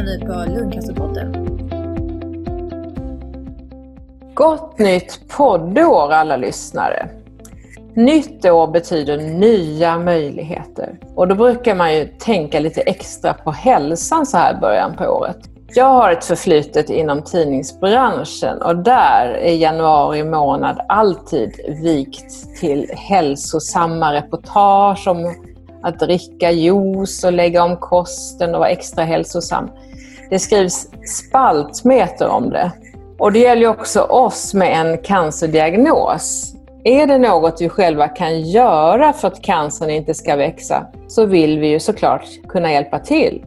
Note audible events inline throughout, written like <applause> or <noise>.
lyssnar nu på Lundcancerpodden. Gott nytt poddår alla lyssnare! Nytt år betyder nya möjligheter och då brukar man ju tänka lite extra på hälsan så här i början på året. Jag har ett förflutet inom tidningsbranschen och där är januari månad alltid vikt till hälsosamma reportage om att dricka juice och lägga om kosten och vara extra hälsosam. Det skrivs spaltmeter om det. Och det gäller också oss med en cancerdiagnos. Är det något vi själva kan göra för att cancern inte ska växa så vill vi ju såklart kunna hjälpa till.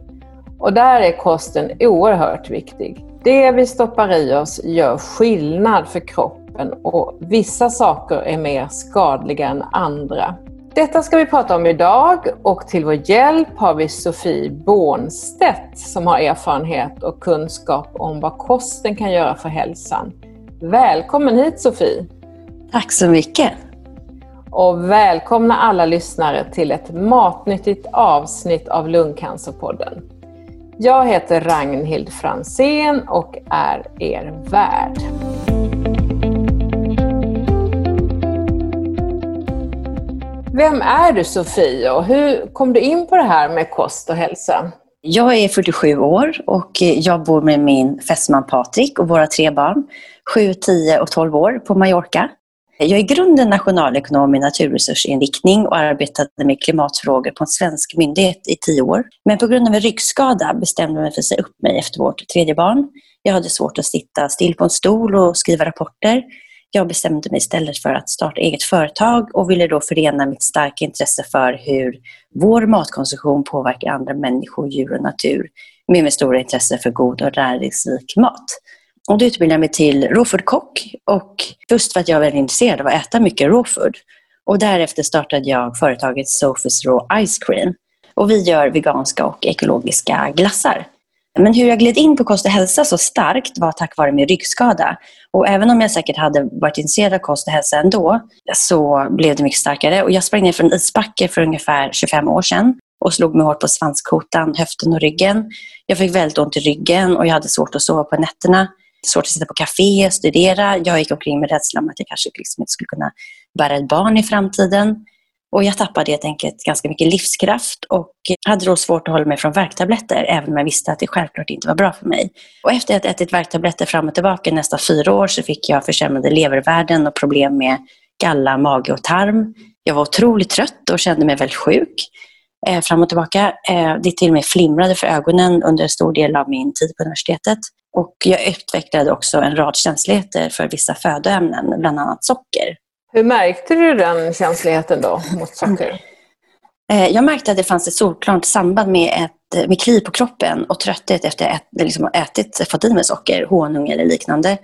Och där är kosten oerhört viktig. Det vi stoppar i oss gör skillnad för kroppen och vissa saker är mer skadliga än andra. Detta ska vi prata om idag och till vår hjälp har vi Sofie Bornstedt som har erfarenhet och kunskap om vad kosten kan göra för hälsan. Välkommen hit Sofie! Tack så mycket! Och välkomna alla lyssnare till ett matnyttigt avsnitt av Lungcancerpodden. Jag heter Ragnhild Fransén och är er värd. Vem är du Sofie och hur kom du in på det här med kost och hälsa? Jag är 47 år och jag bor med min fästman Patrik och våra tre barn, 7, 10 och 12 år, på Mallorca. Jag är i grunden nationalekonom i naturresursinriktning och arbetade med klimatfrågor på en svensk myndighet i tio år. Men på grund av en ryggskada bestämde jag mig för att säga upp mig efter vårt tredje barn. Jag hade svårt att sitta still på en stol och skriva rapporter jag bestämde mig istället för att starta eget företag och ville då förena mitt starka intresse för hur vår matkonsumtion påverkar andra människor, djur och natur med mitt stora intresse för god och näringsrik mat. Och då utbildade jag mig till råfoodkock och just för att jag var väldigt intresserad av att äta mycket råfood. Och därefter startade jag företaget Sophie's Raw Ice Cream. Och vi gör veganska och ekologiska glassar. Men hur jag gled in på kost och hälsa så starkt var tack vare min ryggskada. Och även om jag säkert hade varit intresserad av kost och hälsa ändå, så blev det mycket starkare. Och jag sprang ner från en isbacke för ungefär 25 år sedan och slog mig hårt på svanskotan, höften och ryggen. Jag fick väldigt ont i ryggen och jag hade svårt att sova på nätterna. Svårt att sitta på café, studera. Jag gick omkring med rädsla om att jag kanske liksom inte skulle kunna bära ett barn i framtiden. Och jag tappade helt enkelt ganska mycket livskraft och hade då svårt att hålla mig från värktabletter, även om jag visste att det självklart inte var bra för mig. Och efter att ha ätit värktabletter fram och tillbaka nästan fyra år så fick jag försämrade levervärden och problem med galla, mage och tarm. Jag var otroligt trött och kände mig väldigt sjuk eh, fram och tillbaka. Eh, det till och med flimrade för ögonen under en stor del av min tid på universitetet. Och jag utvecklade också en rad känsligheter för vissa födoämnen, bland annat socker. Hur märkte du den känsligheten då mot socker? Eh, jag märkte att det fanns ett solklart samband med, ett, eh, med kli på kroppen och trötthet efter att jag liksom ätit, fått i mig socker, honung eller liknande.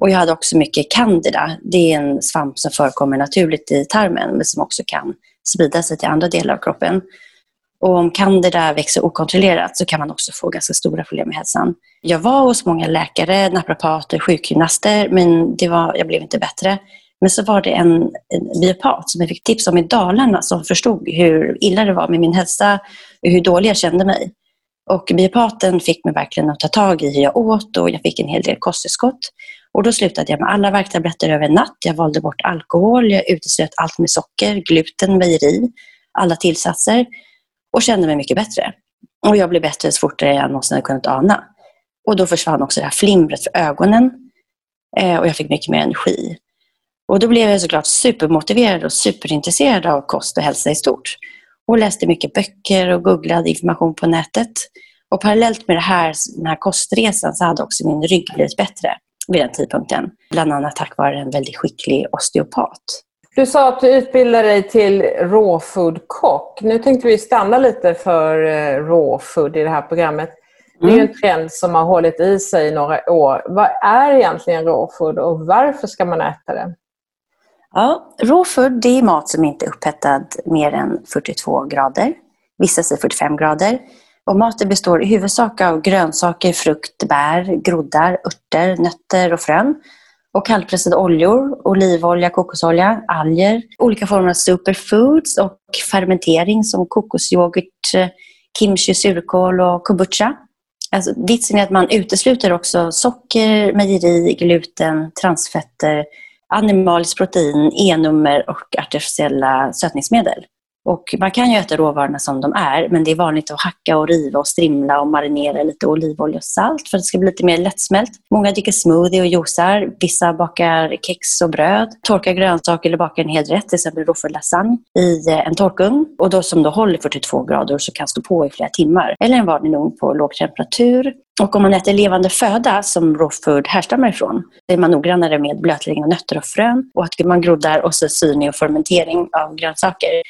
Och jag hade också mycket candida. Det är en svamp som förekommer naturligt i tarmen men som också kan sprida sig till andra delar av kroppen. Och om candida växer okontrollerat så kan man också få ganska stora problem med hälsan. Jag var hos många läkare, naprapater, sjukgymnaster men det var, jag blev inte bättre. Men så var det en, en biopat som jag fick tips om i Dalarna som förstod hur illa det var med min hälsa och hur dålig jag kände mig. Och biopaten fick mig verkligen att ta tag i hur jag åt och jag fick en hel del kosttillskott. Och då slutade jag med alla värktabletter över en natt. Jag valde bort alkohol, jag uteslöt allt med socker, gluten, mejeri, alla tillsatser och kände mig mycket bättre. Och jag blev bättre så fort jag någonsin hade kunnat ana. Och då försvann också det här flimret för ögonen eh, och jag fick mycket mer energi. Och då blev jag såklart supermotiverad och superintresserad av kost och hälsa i stort. Och läste mycket böcker och googlade information på nätet. Och parallellt med det här, den här kostresan så hade också min rygg blivit bättre vid den tidpunkten. Bland annat tack vare en väldigt skicklig osteopat. Du sa att du utbildade dig till rawfood-kock. Nu tänkte vi stanna lite för eh, rawfood i det här programmet. Det är mm. en trend som har hållit i sig i några år. Vad är egentligen rawfood och varför ska man äta det? Ja, food, det är mat som inte är upphettad mer än 42 grader. Vissa säger 45 grader. Och maten består i huvudsak av grönsaker, frukt, bär, groddar, örter, nötter och frön. Och kallpressade oljor, olivolja, kokosolja, alger, olika former av superfoods och fermentering som kokosyoghurt, kimchi, surkål och kombucha. Alltså, vitsen är att man utesluter också socker, mejeri, gluten, transfetter, animaliskt protein, E-nummer och artificiella sötningsmedel. Och man kan ju äta råvarorna som de är, men det är vanligt att hacka och riva och strimla och marinera lite olivolja och salt för att det ska bli lite mer lättsmält. Många dricker smoothie och juicar. Vissa bakar kex och bröd, torkar grönsaker eller bakar en hel rätt, till exempel råförd lasagne, i eh, en torkugn och då som då håller 42 grader och så kan stå på i flera timmar. Eller en vanlig ugn på låg temperatur. Och om man äter levande föda som raw food härstammar ifrån, så är man noggrannare med blötläggning av nötter och frön och att man groddar och så syrning och fermentering av grönsaker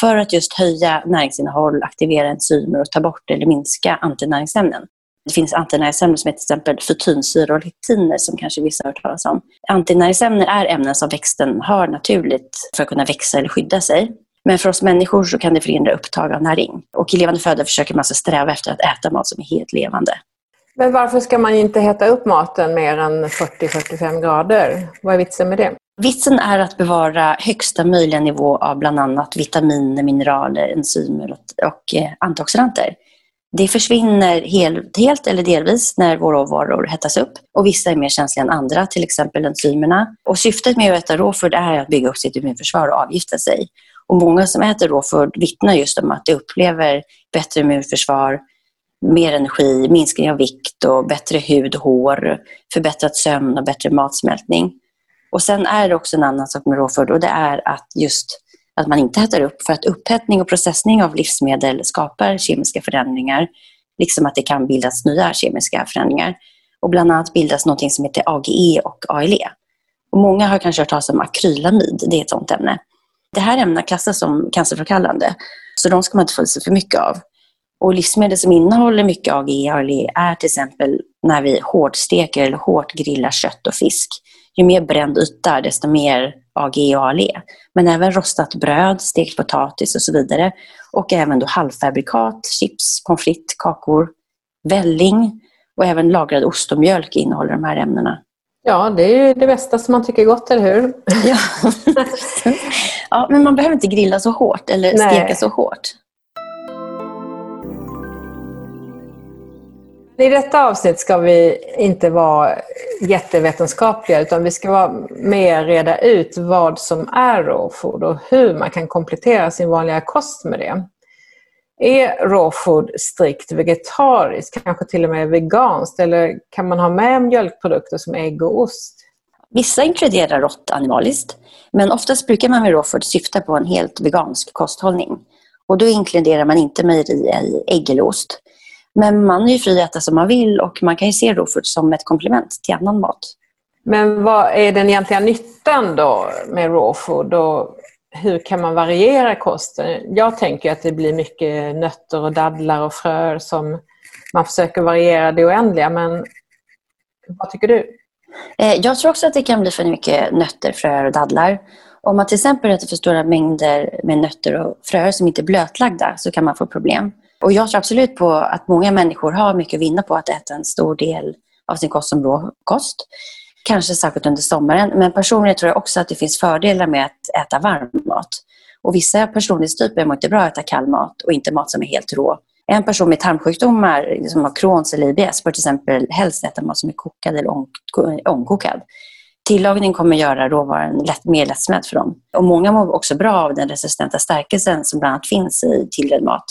för att just höja näringsinnehåll, aktivera enzymer och ta bort eller minska antinäringsämnen. Det finns antinäringsämnen som heter till exempel fytynsyra och lectiner som kanske vissa har hört talas om. Antinäringsämnen är ämnen som växten har naturligt för att kunna växa eller skydda sig. Men för oss människor så kan det förhindra upptag av näring. Och i levande föda försöker man alltså sträva efter att äta mat som är helt levande. Men varför ska man inte hetta upp maten mer än 40-45 grader? Vad är vitsen med det? Vitsen är att bevara högsta möjliga nivå av bland annat vitaminer, mineraler, enzymer och, eh, antioxidanter. Det försvinner helt, helt eller delvis när våra råvaror hettas upp och vissa är mer känsliga än andra, till exempel enzymerna. Och syftet med att äta råföd är att bygga upp sitt immunförsvar och avgifta sig. Och många som äter råföd vittnar just om att de upplever bättre immunförsvar, mer energi, minskning av vikt och bättre hud och hår, förbättrad sömn och bättre matsmältning. Och sen är det också en annan sak med råföd och det är att just att man inte hettar upp för att upphettning och processning av livsmedel skapar kemiska förändringar, liksom att det kan bildas nya kemiska förändringar. Och bland annat bildas något som heter AGE och ALE. Och många har kanske hört talas om akrylamid, det är ett sådant ämne. Det här ämnet klassas som cancerframkallande, så de ska man inte få i sig för mycket av. Och livsmedel som innehåller mycket AGE och ALE är till exempel när vi hårdsteker eller hårt grillar kött och fisk ju mer bränd yta, desto mer AG och ALE. Men även rostat bröd, stekt potatis och så vidare. Och även då halvfabrikat, chips, pommes frites, kakor, välling och även lagrad ost och mjölk innehåller de här ämnena. Ja, det är ju det bästa som man tycker är gott, eller hur? Ja. <laughs> ja, men man behöver inte grilla så hårt eller Nej. steka så hårt. I detta avsnitt ska vi inte vara jättevetenskapliga utan vi ska vara mer reda ut vad som är raw food och hur man kan komplettera sin vanliga kost med det. Är raw food strikt vegetariskt, kanske till och med veganskt eller kan man ha med mjölkprodukter som ägg och ost? Vissa inkluderar rått animaliskt men oftast brukar man med raw food syfta på en helt vegansk kosthållning. Och då inkluderar man inte mejeri, ägg eller ost. Men man är ju fri att äta som man vill och man kan ju se råfood som ett komplement till annan mat. Men vad är den egentliga nyttan då med raw food och hur kan man variera kosten? Jag tänker att det blir mycket nötter och dadlar och fröer som man försöker variera det oändliga, men vad tycker du? Eh, jag tror också att det kan bli för mycket nötter, fröer och dadlar. Om man till exempel äter för stora mängder med nötter och fröer som inte är blötlagda så kan man få problem. Och jag tror absolut på att många människor har mycket att vinna på att äta en stor del av sin kost som råkost. Kanske särskilt under sommaren. Men personligen tror jag också att det finns fördelar med att äta varm mat. Och vissa personlighetstyper mår inte bra att äta kall mat och inte mat som är helt rå. En person med tarmsjukdomar som har Crohns eller IBS bör till exempel helst äta mat som är kokad eller ångkokad. Tillagning kommer göra råvaran lätt, mer lättsmält för dem. Och många mår också bra av den resistenta stärkelsen som bland annat finns i tillredd mat.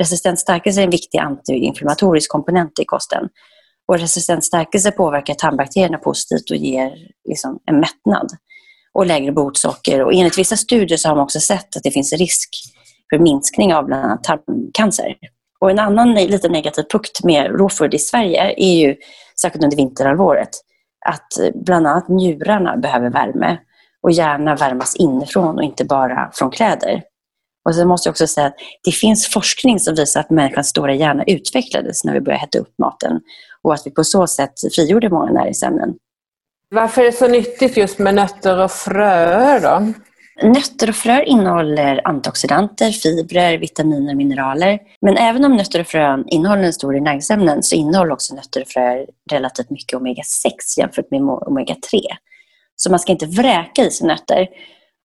Resistent stärkelse är en viktig antiinflammatorisk komponent i kosten. Och resistent stärkelse påverkar tarmbakterierna positivt och ger liksom en mättnad och lägre blodsocker. Och enligt vissa studier så har man också sett att det finns risk för minskning av bland annat tarmcancer. Och en annan lite negativ punkt med råfood i Sverige är ju, särskilt under vinterhalvåret, att bland annat njurarna behöver värme och gärna värmas inifrån och inte bara från kläder. Och sen måste jag också säga att det finns forskning som visar att människans stora hjärna utvecklades när vi började hetta upp maten och att vi på så sätt frigjorde många näringsämnen. Varför är det så nyttigt just med nötter och fröer då? Nötter och fröer innehåller antioxidanter, fibrer, vitaminer och mineraler. Men även om nötter och frön innehåller en stor näringsämnen så innehåller också nötter och fröer relativt mycket omega-6 jämfört med omega-3. Så man ska inte vräka i sig nötter.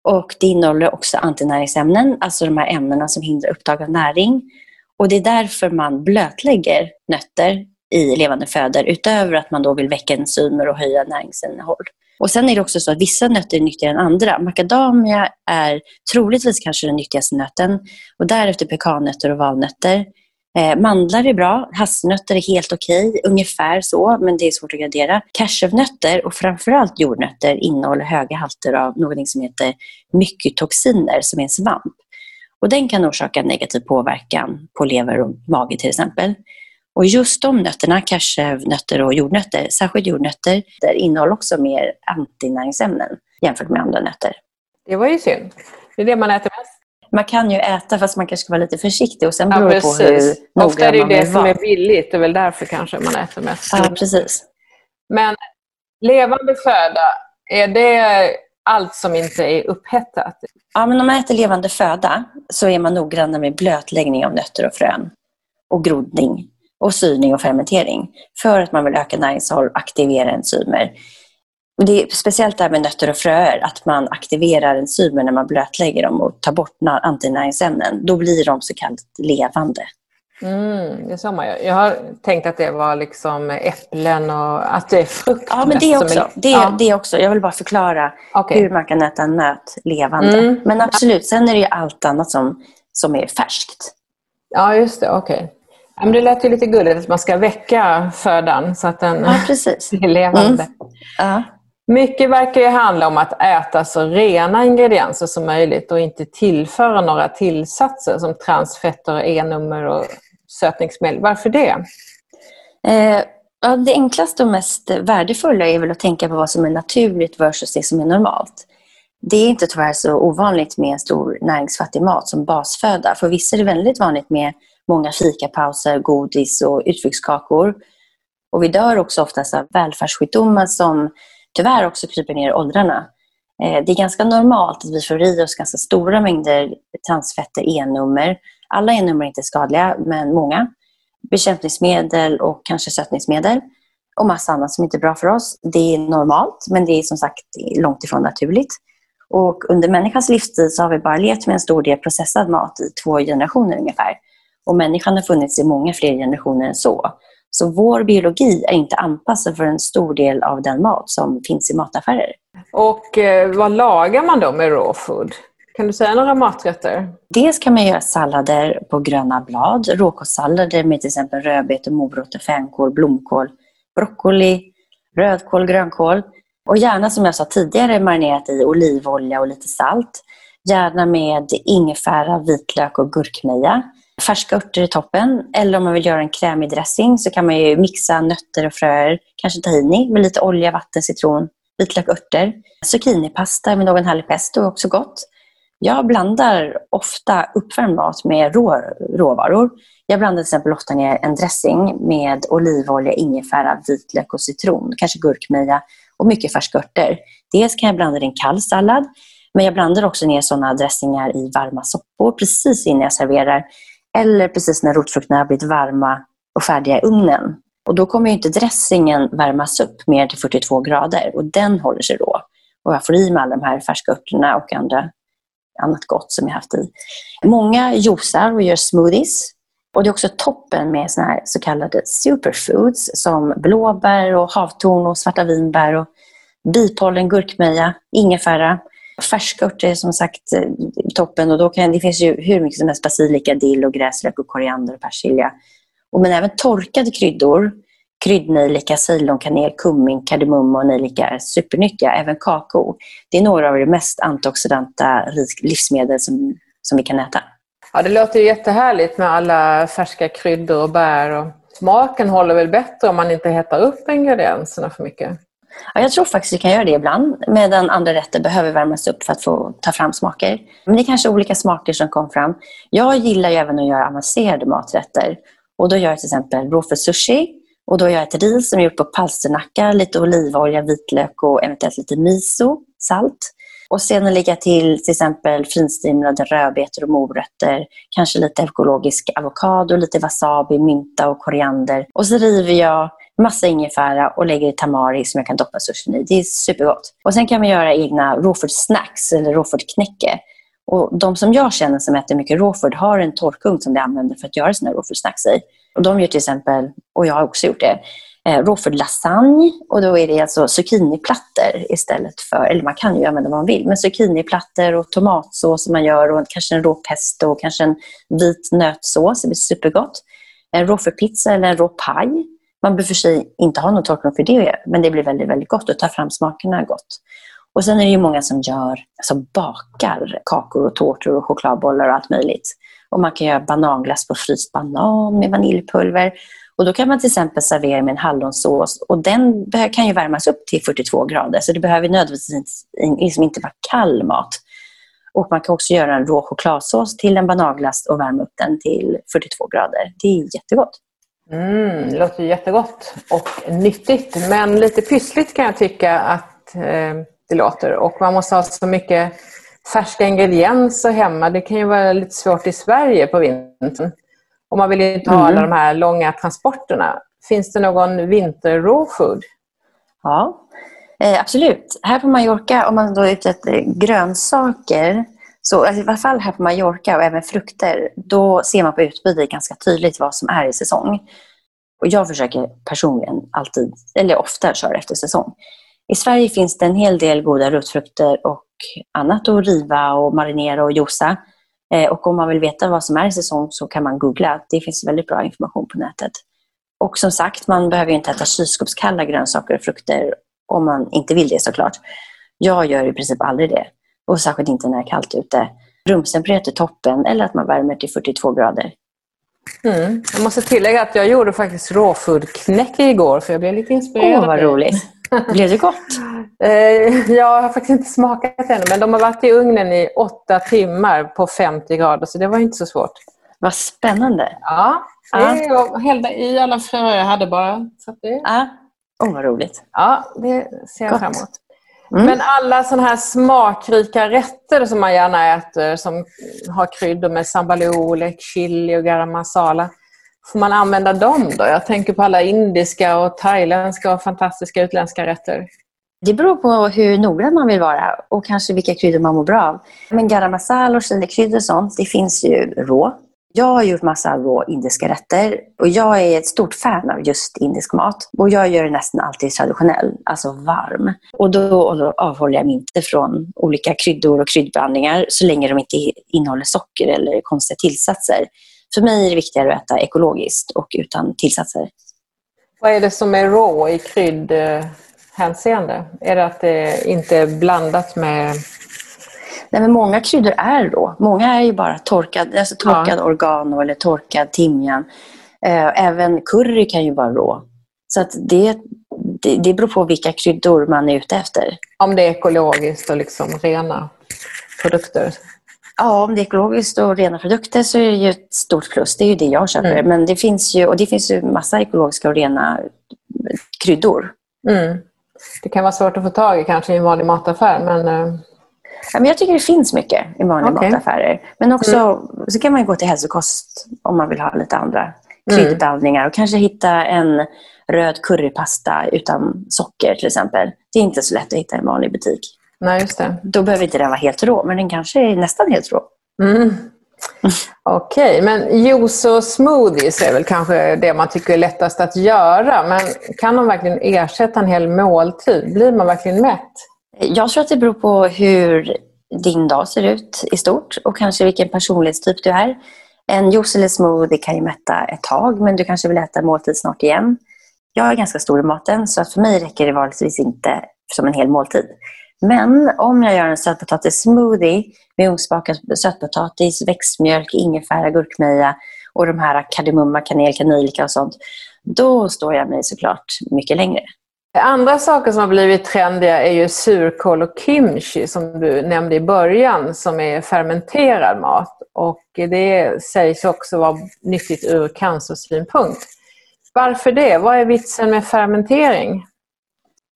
Och det innehåller också antinäringsämnen, alltså de här ämnena som hindrar upptag av näring. Och det är därför man blötlägger nötter i levande födor utöver att man då vill väcka enzymer och höja näringsinnehåll. Och Sen är det också så att vissa nötter är nyttigare än andra. Macadamia är troligtvis kanske den nyttigaste nöten och därefter pekannötter och valnötter. Eh, mandlar är bra, hasselnötter är helt okej, okay, ungefär så, men det är svårt att gradera. Cashewnötter och framförallt jordnötter innehåller höga halter av något som heter mycotoxiner, som är en svamp. Och den kan orsaka negativ påverkan på lever och mage till exempel. Och just de nötterna, cashewnötter och jordnötter, särskilt jordnötter, där innehåller också mer antinäringsämnen jämfört med andra nötter. Det var ju synd. Det är det man äter mest. Man kan ju äta fast man kanske ska vara lite försiktig och sen beror det ja, på hur Ofta är det ju det som är billigt, det är väl därför kanske man äter mest. Ja, precis. Men levande föda, är det allt som inte är upphettat? Ja, men om man äter levande föda så är man noggranna med blötläggning av nötter och frön och grodning och syrning och fermentering för att man vill öka näringsinnehåll och aktivera enzymer. Det är speciellt det här med nötter och fröer, att man aktiverar enzymer när man blötlägger dem och tar bort antinäringsämnen. Då blir de så kallat levande. Mm, det sa man ju. Jag har tänkt att det var liksom äpplen och att det är frukt. Ja, men det också. Är, det, ja. det också. Jag vill bara förklara okay. hur man kan äta nöt levande. Mm. Men absolut, sen är det ju allt annat som, som är färskt. Ja, just det. Okej. Okay. Ja, det lät ju lite gulligt att man ska väcka födan så att den ja, precis. <laughs> är levande. Mm. Ja. Mycket verkar ju handla om att äta så rena ingredienser som möjligt och inte tillföra några tillsatser som transfetter, E-nummer och sötningsmedel. Varför det? Eh, ja, det enklaste och mest värdefulla är väl att tänka på vad som är naturligt versus det som är normalt. Det är inte tyvärr så ovanligt med en stor näringsfattig mat som basföda. För vissa är det väldigt vanligt med många fikapauser, godis och utflyktskakor. Och vi dör också oftast av välfärdssjukdomar som tyvärr också kryper ner i åldrarna. Eh, det är ganska normalt att vi får i oss ganska stora mängder transfetter, E-nummer. Alla E-nummer är inte skadliga, men många. Bekämpningsmedel och kanske sötningsmedel och massa annat som inte är bra för oss. Det är normalt, men det är som sagt långt ifrån naturligt. Och under människans livstid så har vi bara levt med en stor del processad mat i två generationer ungefär. Och människan har funnits i många fler generationer än så. Så vår biologi är inte anpassad för en stor del av den mat som finns i mataffärer. Och eh, vad lagar man då med raw food? Kan du säga några maträtter? Dels kan man göra sallader på gröna blad, råkostsallader med till exempel rödbetor, morötter, fänkål, blomkål, broccoli, rödkål, grönkål. Och gärna som jag sa tidigare marinerat i olivolja och lite salt. Gärna med ingefära, vitlök och gurkmeja. Färska örter i toppen. Eller om man vill göra en krämig dressing så kan man ju mixa nötter och fröer, kanske tahini med lite olja, vatten, citron, vitlök, örter. Zucchinipasta med någon härlig pesto är också gott. Jag blandar ofta uppvärmd mat med rå, råvaror. Jag blandar till exempel ofta ner en dressing med olivolja, ingefära, vitlök och citron, kanske gurkmeja och mycket färska örter. Dels kan jag blanda det i en kall sallad, men jag blandar också ner sådana dressingar i varma soppor precis innan jag serverar eller precis när rotfrukterna har blivit varma och färdiga i ugnen. Och då kommer inte dressingen värmas upp mer till 42 grader och den håller sig rå. Och jag får i mig alla de här färska örterna och andra, annat gott som jag haft i. Många juicar och gör smoothies. Och det är också toppen med såna här så kallade superfoods som blåbär, och havtorn och svarta vinbär, och bipollen, gurkmeja, ingefära. Färskört är som sagt eh, toppen och då kan, det finns ju hur mycket som helst basilika, dill och gräslök och koriander och persilja. Och men även torkade kryddor, kryddnejlika, ceylonkanel, kummin, kardemumma och nejlika är supernyttiga. Även kakao. Det är några av de mest antioxidanta livsmedel som, som vi kan äta. Ja, det låter jättehärligt med alla färska kryddor och bär. Och smaken håller väl bättre om man inte hettar upp ingredienserna för mycket? Ja, jag tror faktiskt vi kan göra det ibland, medan andra rätter behöver värmas upp för att få ta fram smaker. Men det är kanske olika smaker som kom fram. Jag gillar ju även att göra avancerade maträtter. Och då gör jag till exempel råför sushi. Och då gör jag ett ris som är gjort på palsternacka, lite olivolja, vitlök och eventuellt lite miso, salt. Och sedan lägga till till exempel finstrimlade rödbetor och morötter, kanske lite ekologisk avokado, lite wasabi, mynta och koriander. Och så river jag massa ingefära och lägger i tamari som jag kan doppa sushin i. Det är supergott. Och sen kan man göra egna råfört snacks eller råfört knäcke. Och de som jag känner som äter mycket råfod har en torkugn som de använder för att göra sina råfodsnacks i. Och de gör till exempel, och jag har också gjort det, eh, lasagne och då är det alltså zucchiniplattor istället för, eller man kan ju använda vad man vill, men zucchiniplattor och tomatsås som man gör och kanske en råpesto och kanske en vit nötsås, det blir supergott. En råfodpizza eller en råpaj. Man behöver för sig inte ha någon torkning för det, men det blir väldigt, väldigt gott och tar fram smakerna gott. Och sen är det ju många som gör, alltså bakar kakor och tårtor och chokladbollar och allt möjligt. Och man kan göra bananglass på fryst banan med vaniljpulver. Och då kan man till exempel servera med en hallonsås och den kan ju värmas upp till 42 grader så det behöver nödvändigtvis liksom inte vara kall mat. Och man kan också göra en rå chokladsås till en bananglass och värma upp den till 42 grader. Det är jättegott. Mm, det låter jättegott och nyttigt men lite pyssligt kan jag tycka att eh, det låter. Och man måste ha så mycket färska ingredienser hemma. Det kan ju vara lite svårt i Sverige på vintern. Och man vill inte ha mm. alla de här långa transporterna. Finns det någon vinter raw food? Ja, eh, absolut. Här på Mallorca, om man då är ute efter grönsaker, så alltså i alla fall här på Mallorca och även frukter, då ser man på utbudet ganska tydligt vad som är i säsong. Och jag försöker personligen alltid, eller ofta, köra efter säsong. I Sverige finns det en hel del goda rotfrukter och annat att riva och marinera och josa. Eh, och om man vill veta vad som är i säsong så kan man googla. Det finns väldigt bra information på nätet. Och som sagt, man behöver inte äta kylskåpskalla grönsaker och frukter om man inte vill det såklart. Jag gör i princip aldrig det. Och särskilt inte när det är kallt ute. Rumstemperatur toppen eller att man värmer till 42 grader. Mm. Jag måste tillägga att jag gjorde faktiskt råfodknäcke igår för jag blev lite inspirerad. Åh, vad roligt. <laughs> Blev det gott? Eh, jag har faktiskt inte smakat ännu, men de har varit i ugnen i åtta timmar på 50 grader, så det var inte så svårt. Vad spännande. Ja, jag hällde i alla fröer jag hade bara. Så det... Ja. Oh, vad roligt. Ja, det ser jag fram emot. Mm. Men alla sådana här smakrika rätter som man gärna äter, som har kryddor med sambalolek, chili och garam masala. Får man använda dem då? Jag tänker på alla indiska och thailändska och fantastiska utländska rätter. Det beror på hur noggrann man vill vara och kanske vilka kryddor man mår bra av. Men garam masala och chilikryddor och sånt, det finns ju rå. Jag har gjort massa raw indiska rätter och jag är ett stort fan av just indisk mat. Och jag gör det nästan alltid traditionell, alltså varm. Och då, och då avhåller jag mig inte från olika kryddor och kryddblandningar så länge de inte innehåller socker eller konstiga tillsatser. För mig är det viktigare att äta ekologiskt och utan tillsatser. Vad är det som är rå i kryddhänseende? Är det att det inte är blandat med... Nej, men många kryddor är rå. Många är ju bara torkad, alltså torkad ja. oregano eller torkad timjan. Eh, även curry kan ju vara rå. Så att det, det, det beror på vilka kryddor man är ute efter. Om det är ekologiskt och liksom rena produkter? Ja, om det är ekologiskt och rena produkter så är det ju ett stort plus. Det är ju det jag köper. Mm. Men det finns ju, och det finns ju massa ekologiska och rena kryddor. Mm. Det kan vara svårt att få tag i kanske i en vanlig mataffär. Men... Ja, men jag tycker det finns mycket i vanliga okay. mataffärer. Men också mm. så kan man gå till hälsokost om man vill ha lite andra mm. kryddblandningar. Och kanske hitta en röd currypasta utan socker till exempel. Det är inte så lätt att hitta i en vanlig butik. Nej, just det. Då behöver inte den vara helt rå, men den kanske är nästan helt rå. Mm. <laughs> Okej, okay, men juice och smoothies är väl kanske det man tycker är lättast att göra. Men kan de verkligen ersätta en hel måltid? Blir man verkligen mätt? Jag tror att det beror på hur din dag ser ut i stort och kanske vilken personlighetstyp du är. En juice eller smoothie kan ju mätta ett tag, men du kanske vill äta måltid snart igen. Jag är ganska stor i maten, så för mig räcker det vanligtvis inte som en hel måltid. Men om jag gör en sötpotatissmoothie med ugnsbakad sötpotatis, växtmjölk, ingefära, gurkmeja och de här kardemumma, kanel, kanelika och sånt, då står jag mig såklart mycket längre. Andra saker som har blivit trendiga är ju surkål och kimchi som du nämnde i början som är fermenterad mat. Och det sägs också vara nyttigt ur cancersynpunkt. Varför det? Vad är vitsen med fermentering?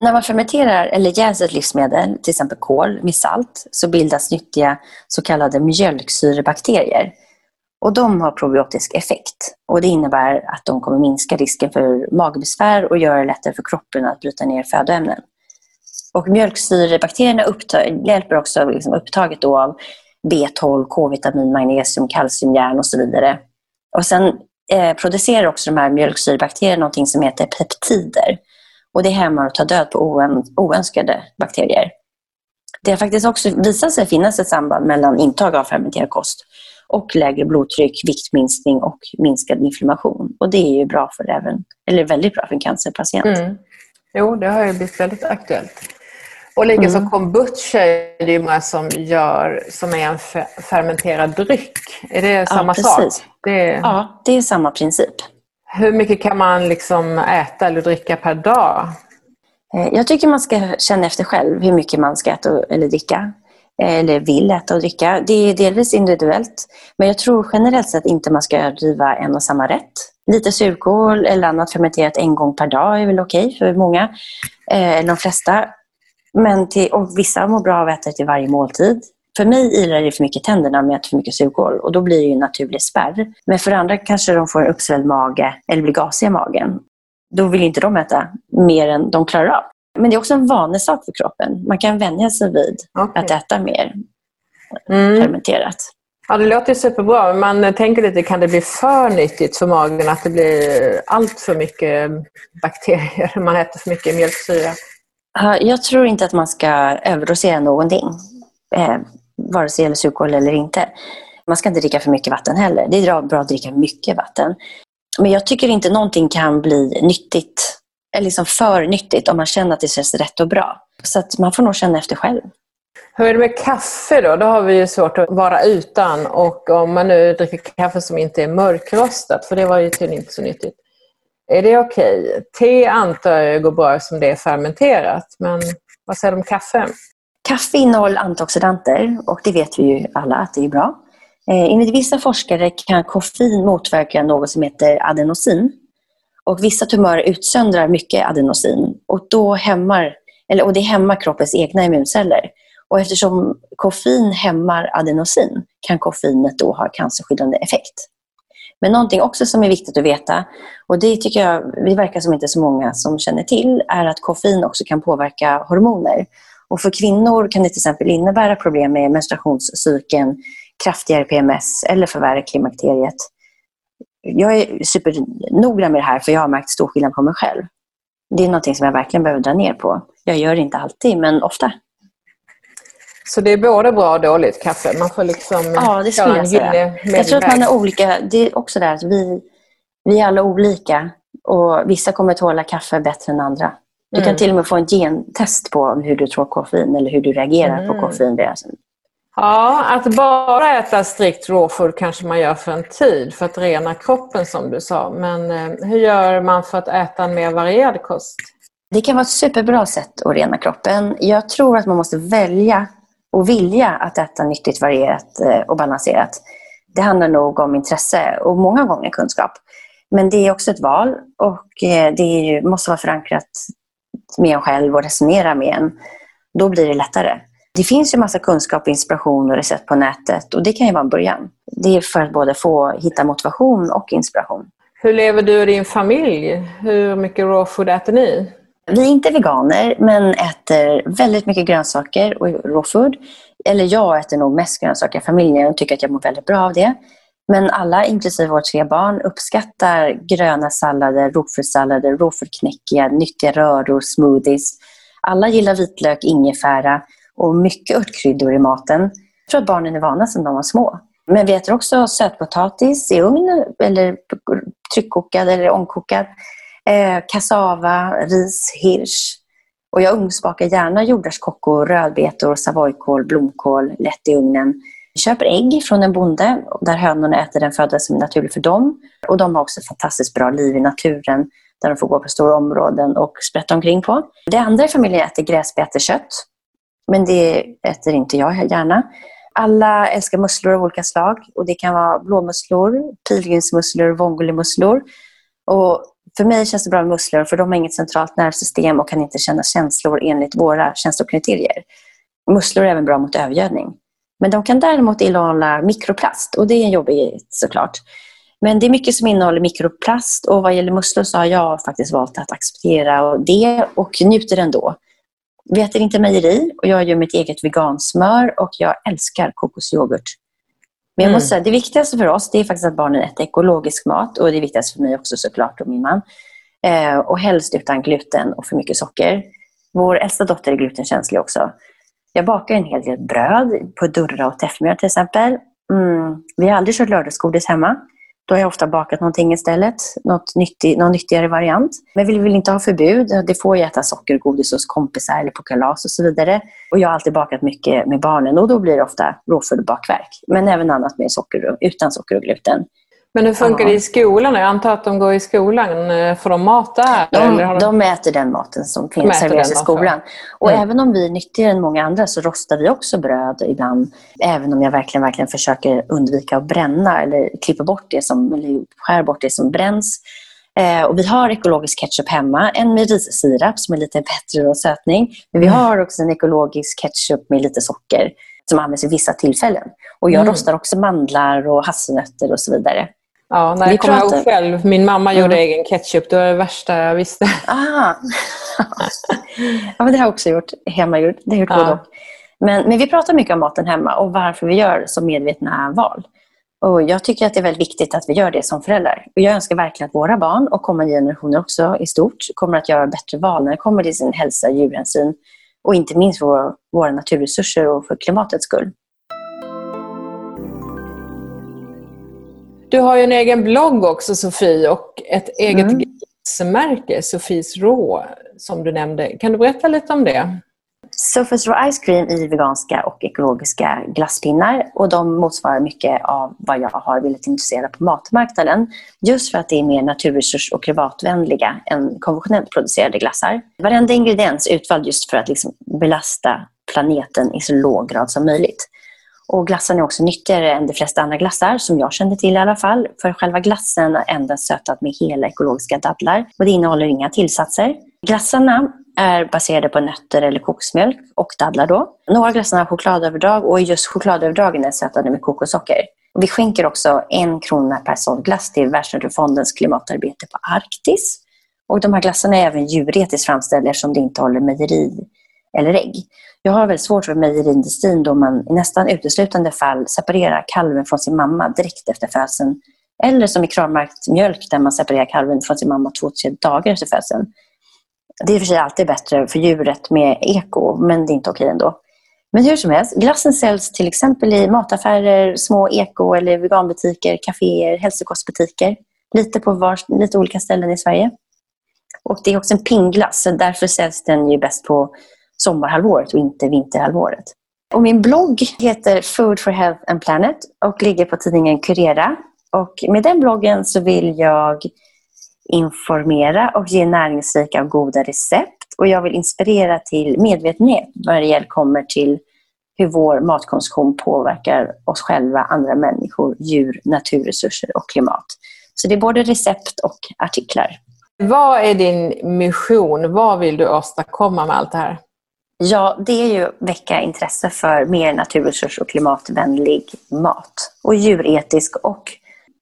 När man fermenterar eller jäser ett livsmedel, till exempel kål, med salt, så bildas nyttiga så kallade mjölksyrebakterier. Och de har probiotisk effekt. Och Det innebär att de kommer minska risken för magbesvär och göra det lättare för kroppen att bryta ner födoämnen. Och mjölksyrebakterierna hjälper också liksom upptaget av B12, K-vitamin, magnesium, kalcium, järn och så vidare. Och sen eh, producerar också de här mjölksyrebakterierna någonting som heter peptider. Och det hämmar och tar död på oön, oönskade bakterier. Det har faktiskt också visat sig finnas ett samband mellan intag av fermenterad kost och lägre blodtryck, viktminskning och minskad inflammation. Och det är ju bra för även, eller väldigt bra för en cancerpatient. Mm. Jo, det har ju blivit väldigt aktuellt. Och likaså mm. kombucha är det ju många som gör som är en fermenterad dryck. Är det samma ja, sak? Det är... Ja, det är samma princip. Hur mycket kan man liksom äta eller dricka per dag? Eh, jag tycker man ska känna efter själv hur mycket man ska äta eller dricka. Eh, eller vill äta och dricka. Det är delvis individuellt. Men jag tror generellt sett inte man ska driva en och samma rätt. Lite surkål eller annat fermenterat en gång per dag är väl okej okay för många. Eh, eller de flesta. Men till, och vissa mår bra av att äta det till varje måltid. För mig ilar det för mycket tänderna med att för mycket surkål och då blir det en naturlig spärr. Men för andra kanske de får en uppsvälld mage eller blir gasiga i magen. Då vill inte de äta mer än de klarar av. Men det är också en vanesak för kroppen. Man kan vänja sig vid okay. att äta mer mm. fermenterat. Ja, det låter superbra. Man tänker lite, kan det bli för nyttigt för magen att det blir allt för mycket bakterier? <laughs> Man äter för mycket mjölksyra? Jag tror inte att man ska överdosera någonting. Eh, vare sig det gäller surkål eller inte. Man ska inte dricka för mycket vatten heller. Det är bra att dricka mycket vatten. Men jag tycker inte någonting kan bli nyttigt, eller liksom för nyttigt om man känner att det känns rätt och bra. Så att man får nog känna efter själv. Hur är det med kaffe då? Då har vi ju svårt att vara utan. Och om man nu dricker kaffe som inte är mörkrostat, för det var ju tydligen inte så nyttigt. Är det okej? Okay? Te antar jag går bra som det är fermenterat. Men vad säger du om kaffe? Kaffe innehåller antioxidanter och det vet vi ju alla att det är bra. Eh, enligt vissa forskare kan koffein motverka något som heter adenosin. Och vissa tumörer utsöndrar mycket adenosin och, då hämmar, eller, och det hämmar kroppens egna immunceller. Och eftersom koffein hämmar adenosin kan koffeinet då ha cancerskyddande effekt. Men någonting också som är viktigt att veta, och det tycker jag, det verkar som inte så många som känner till, är att koffein också kan påverka hormoner. Och för kvinnor kan det till exempel innebära problem med menstruationscykeln, kraftigare PMS eller förvärra klimakteriet. Jag är supernoga med det här för jag har märkt stor skillnad på mig själv. Det är något som jag verkligen behöver dra ner på. Jag gör det inte alltid, men ofta. Så det är både bra och dåligt kaffe? Man får liksom ja, det skulle jag säga. Jag tror att man är olika. Det är också det att vi, vi är alla olika och vissa kommer tåla kaffe bättre än andra. Du kan mm. till och med få en gentest på hur du tror koffein eller hur du reagerar mm. på koffein. Ja, att bara äta strikt råfood kanske man gör för en tid för att rena kroppen som du sa. Men eh, hur gör man för att äta en mer varierad kost? Det kan vara ett superbra sätt att rena kroppen. Jag tror att man måste välja och vilja att äta nyttigt, varierat eh, och balanserat. Det handlar nog om intresse och många gånger kunskap. Men det är också ett val och eh, det måste vara förankrat med en själv och resonera med en. Då blir det lättare. Det finns ju massa kunskap, inspiration och recept på nätet och det kan ju vara en början. Det är för att både få hitta motivation och inspiration. Hur lever du och din familj? Hur mycket raw food äter ni? Vi är inte veganer, men äter väldigt mycket grönsaker och raw food. Eller jag äter nog mest grönsaker familjen tycker att jag mår väldigt bra av det. Men alla, inklusive våra tre barn, uppskattar gröna sallader, rotfruktssallader, råfruktknäckiga, nyttiga röror, smoothies. Alla gillar vitlök, ingefära och mycket örtkryddor i maten. Jag tror att barnen är vana sedan de var små. Men vi äter också sötpotatis i ugn eller tryckkokad eller ångkokad. Eh, kassava, ris, hirs. Och jag ugnsbakar gärna jordärtskockor, rödbetor, savojkål, blomkål lätt i ugnen. Jag köper ägg från en bonde där hönorna äter den föda som är naturlig för dem. Och de har också fantastiskt bra liv i naturen där de får gå på stora områden och sprätta omkring på. Det andra i familjen äter gräsbeteskött. Men det äter inte jag gärna. Alla älskar musslor av olika slag. Och Det kan vara blåmusslor, pilgrimsmusslor, vongolimusslor. Och för mig känns det bra med musslor för de har inget centralt nervsystem och kan inte känna känslor enligt våra känslokriterier. Musslor är även bra mot övergödning. Men de kan däremot innehålla mikroplast och det är jobbigt såklart. Men det är mycket som innehåller mikroplast och vad gäller musslor så har jag faktiskt valt att acceptera det och njuter ändå. Vi äter inte mejeri och jag gör mitt eget vegansmör och jag älskar kokosyoghurt. Men jag måste säga, det viktigaste för oss det är faktiskt att barnen äter ekologisk mat och det är viktigast för mig också såklart och min man. Eh, och helst utan gluten och för mycket socker. Vår äldsta dotter är glutenkänslig också. Jag bakar en hel del bröd på durra och täffmjöl till exempel. Mm. Vi har aldrig kört lördagsgodis hemma. Då har jag ofta bakat någonting istället, något nyttig, någon nyttigare variant. Men vi vill inte ha förbud. Det får ju äta sockergodis hos kompisar eller på kalas och så vidare. Och jag har alltid bakat mycket med barnen och då blir det ofta råfull bakverk. Men även annat med socker, utan socker och gluten. Men hur funkar det i skolan? Jag antar att de går i skolan. Eh, får de mat där? De, de... de äter den maten som finns serveras i skolan. Och mm. även om vi är nyttigare än många andra så rostar vi också bröd ibland. Även om jag verkligen, verkligen försöker undvika att bränna eller klippa bort det som, eller skär bort det som bränns. Eh, och vi har ekologisk ketchup hemma. En med rissirap som är lite bättre och sötning. Men vi mm. har också en ekologisk ketchup med lite socker som används vid vissa tillfällen. Och jag mm. rostar också mandlar och hasselnötter och så vidare. Ja, nej, jag kommer pratar... ihåg själv. Min mamma mm. gjorde egen ketchup. Det var det värsta jag visste. Ah. ja, men det har jag också gjort. Hemmagjort. Det har gjort ja. Men, men vi pratar mycket om maten hemma och varför vi gör så medvetna val. Och Jag tycker att det är väldigt viktigt att vi gör det som föräldrar. Och Jag önskar verkligen att våra barn och kommande generationer också i stort kommer att göra bättre val när det kommer till sin hälsa, djurhänsyn och inte minst för våra, våra naturresurser och för klimatets skull. Du har ju en egen blogg också Sofie och ett eget mm. glassmärke, Sofies Rå, som du nämnde. Kan du berätta lite om det? Sofies Raw Ice Cream är veganska och ekologiska glasspinnar och de motsvarar mycket av vad jag har velat introducera på matmarknaden. Just för att det är mer naturresurs och klimatvänliga än konventionellt producerade glassar. Varenda ingrediens är utvald just för att liksom belasta planeten i så låg grad som möjligt. Och glassen är också nyttigare än de flesta andra glassar, som jag kände till i alla fall. För själva glassen är endast sötad med hela ekologiska dadlar och det innehåller inga tillsatser. Glassarna är baserade på nötter eller kokosmjölk och dadlar. Då. Några glassar har chokladöverdrag och just chokladöverdragen är sötade med kokossocker. Vi skänker också en krona per såld glass till Världsnaturfondens klimatarbete på Arktis. Och de här glassarna är även djuretiskt framställda eftersom det inte håller mejeri eller ägg. Jag har väldigt svårt för mejeriindustrin då man i nästan uteslutande fall separerar kalven från sin mamma direkt efter födseln. Eller som i kravmärkt mjölk där man separerar kalven från sin mamma två, tre dagar efter födseln. Det är i och för sig alltid bättre för djuret med eko, men det är inte okej ändå. Men hur som helst, glassen säljs till exempel i mataffärer, små eko eller veganbutiker, kaféer, hälsokostbutiker. Lite på var, lite olika ställen i Sverige. Och det är också en pingglass, så därför säljs den ju bäst på sommarhalvåret och inte vinterhalvåret. Och min blogg heter Food for Health and Planet och ligger på tidningen Curera. Och med den bloggen så vill jag informera och ge näringsrika och goda recept. Och jag vill inspirera till medvetenhet vad det kommer till hur vår matkonsumtion påverkar oss själva, andra människor, djur, naturresurser och klimat. Så det är både recept och artiklar. Vad är din mission? Vad vill du åstadkomma med allt det här? Ja, det är ju väcka intresse för mer naturresurs och klimatvänlig mat. Och djuretisk och